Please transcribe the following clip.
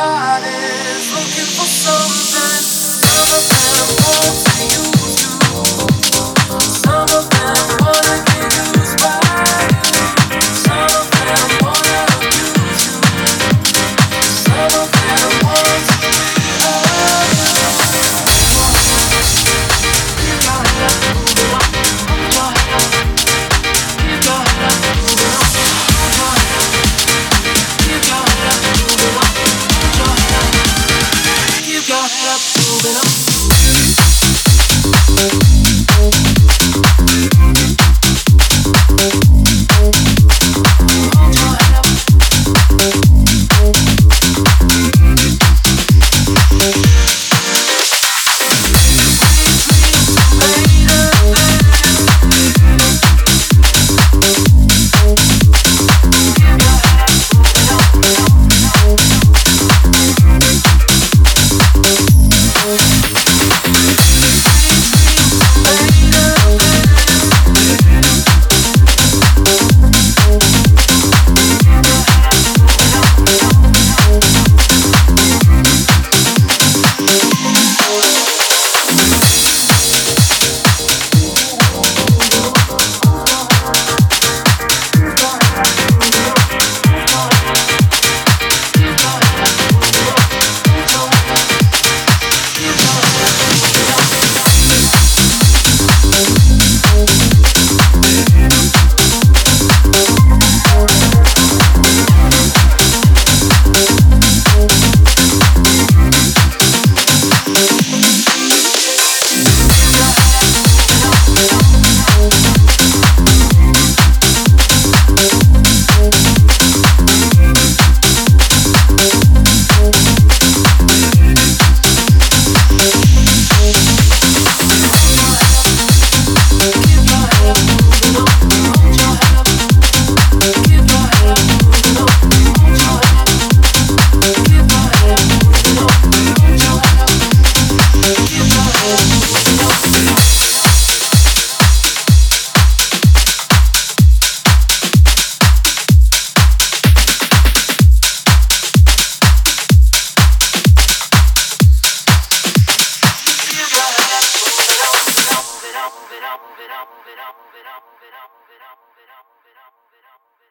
Everybody's looking for move it up, move it up, move it up, move it up, move it up, move it up, move it up, move it up.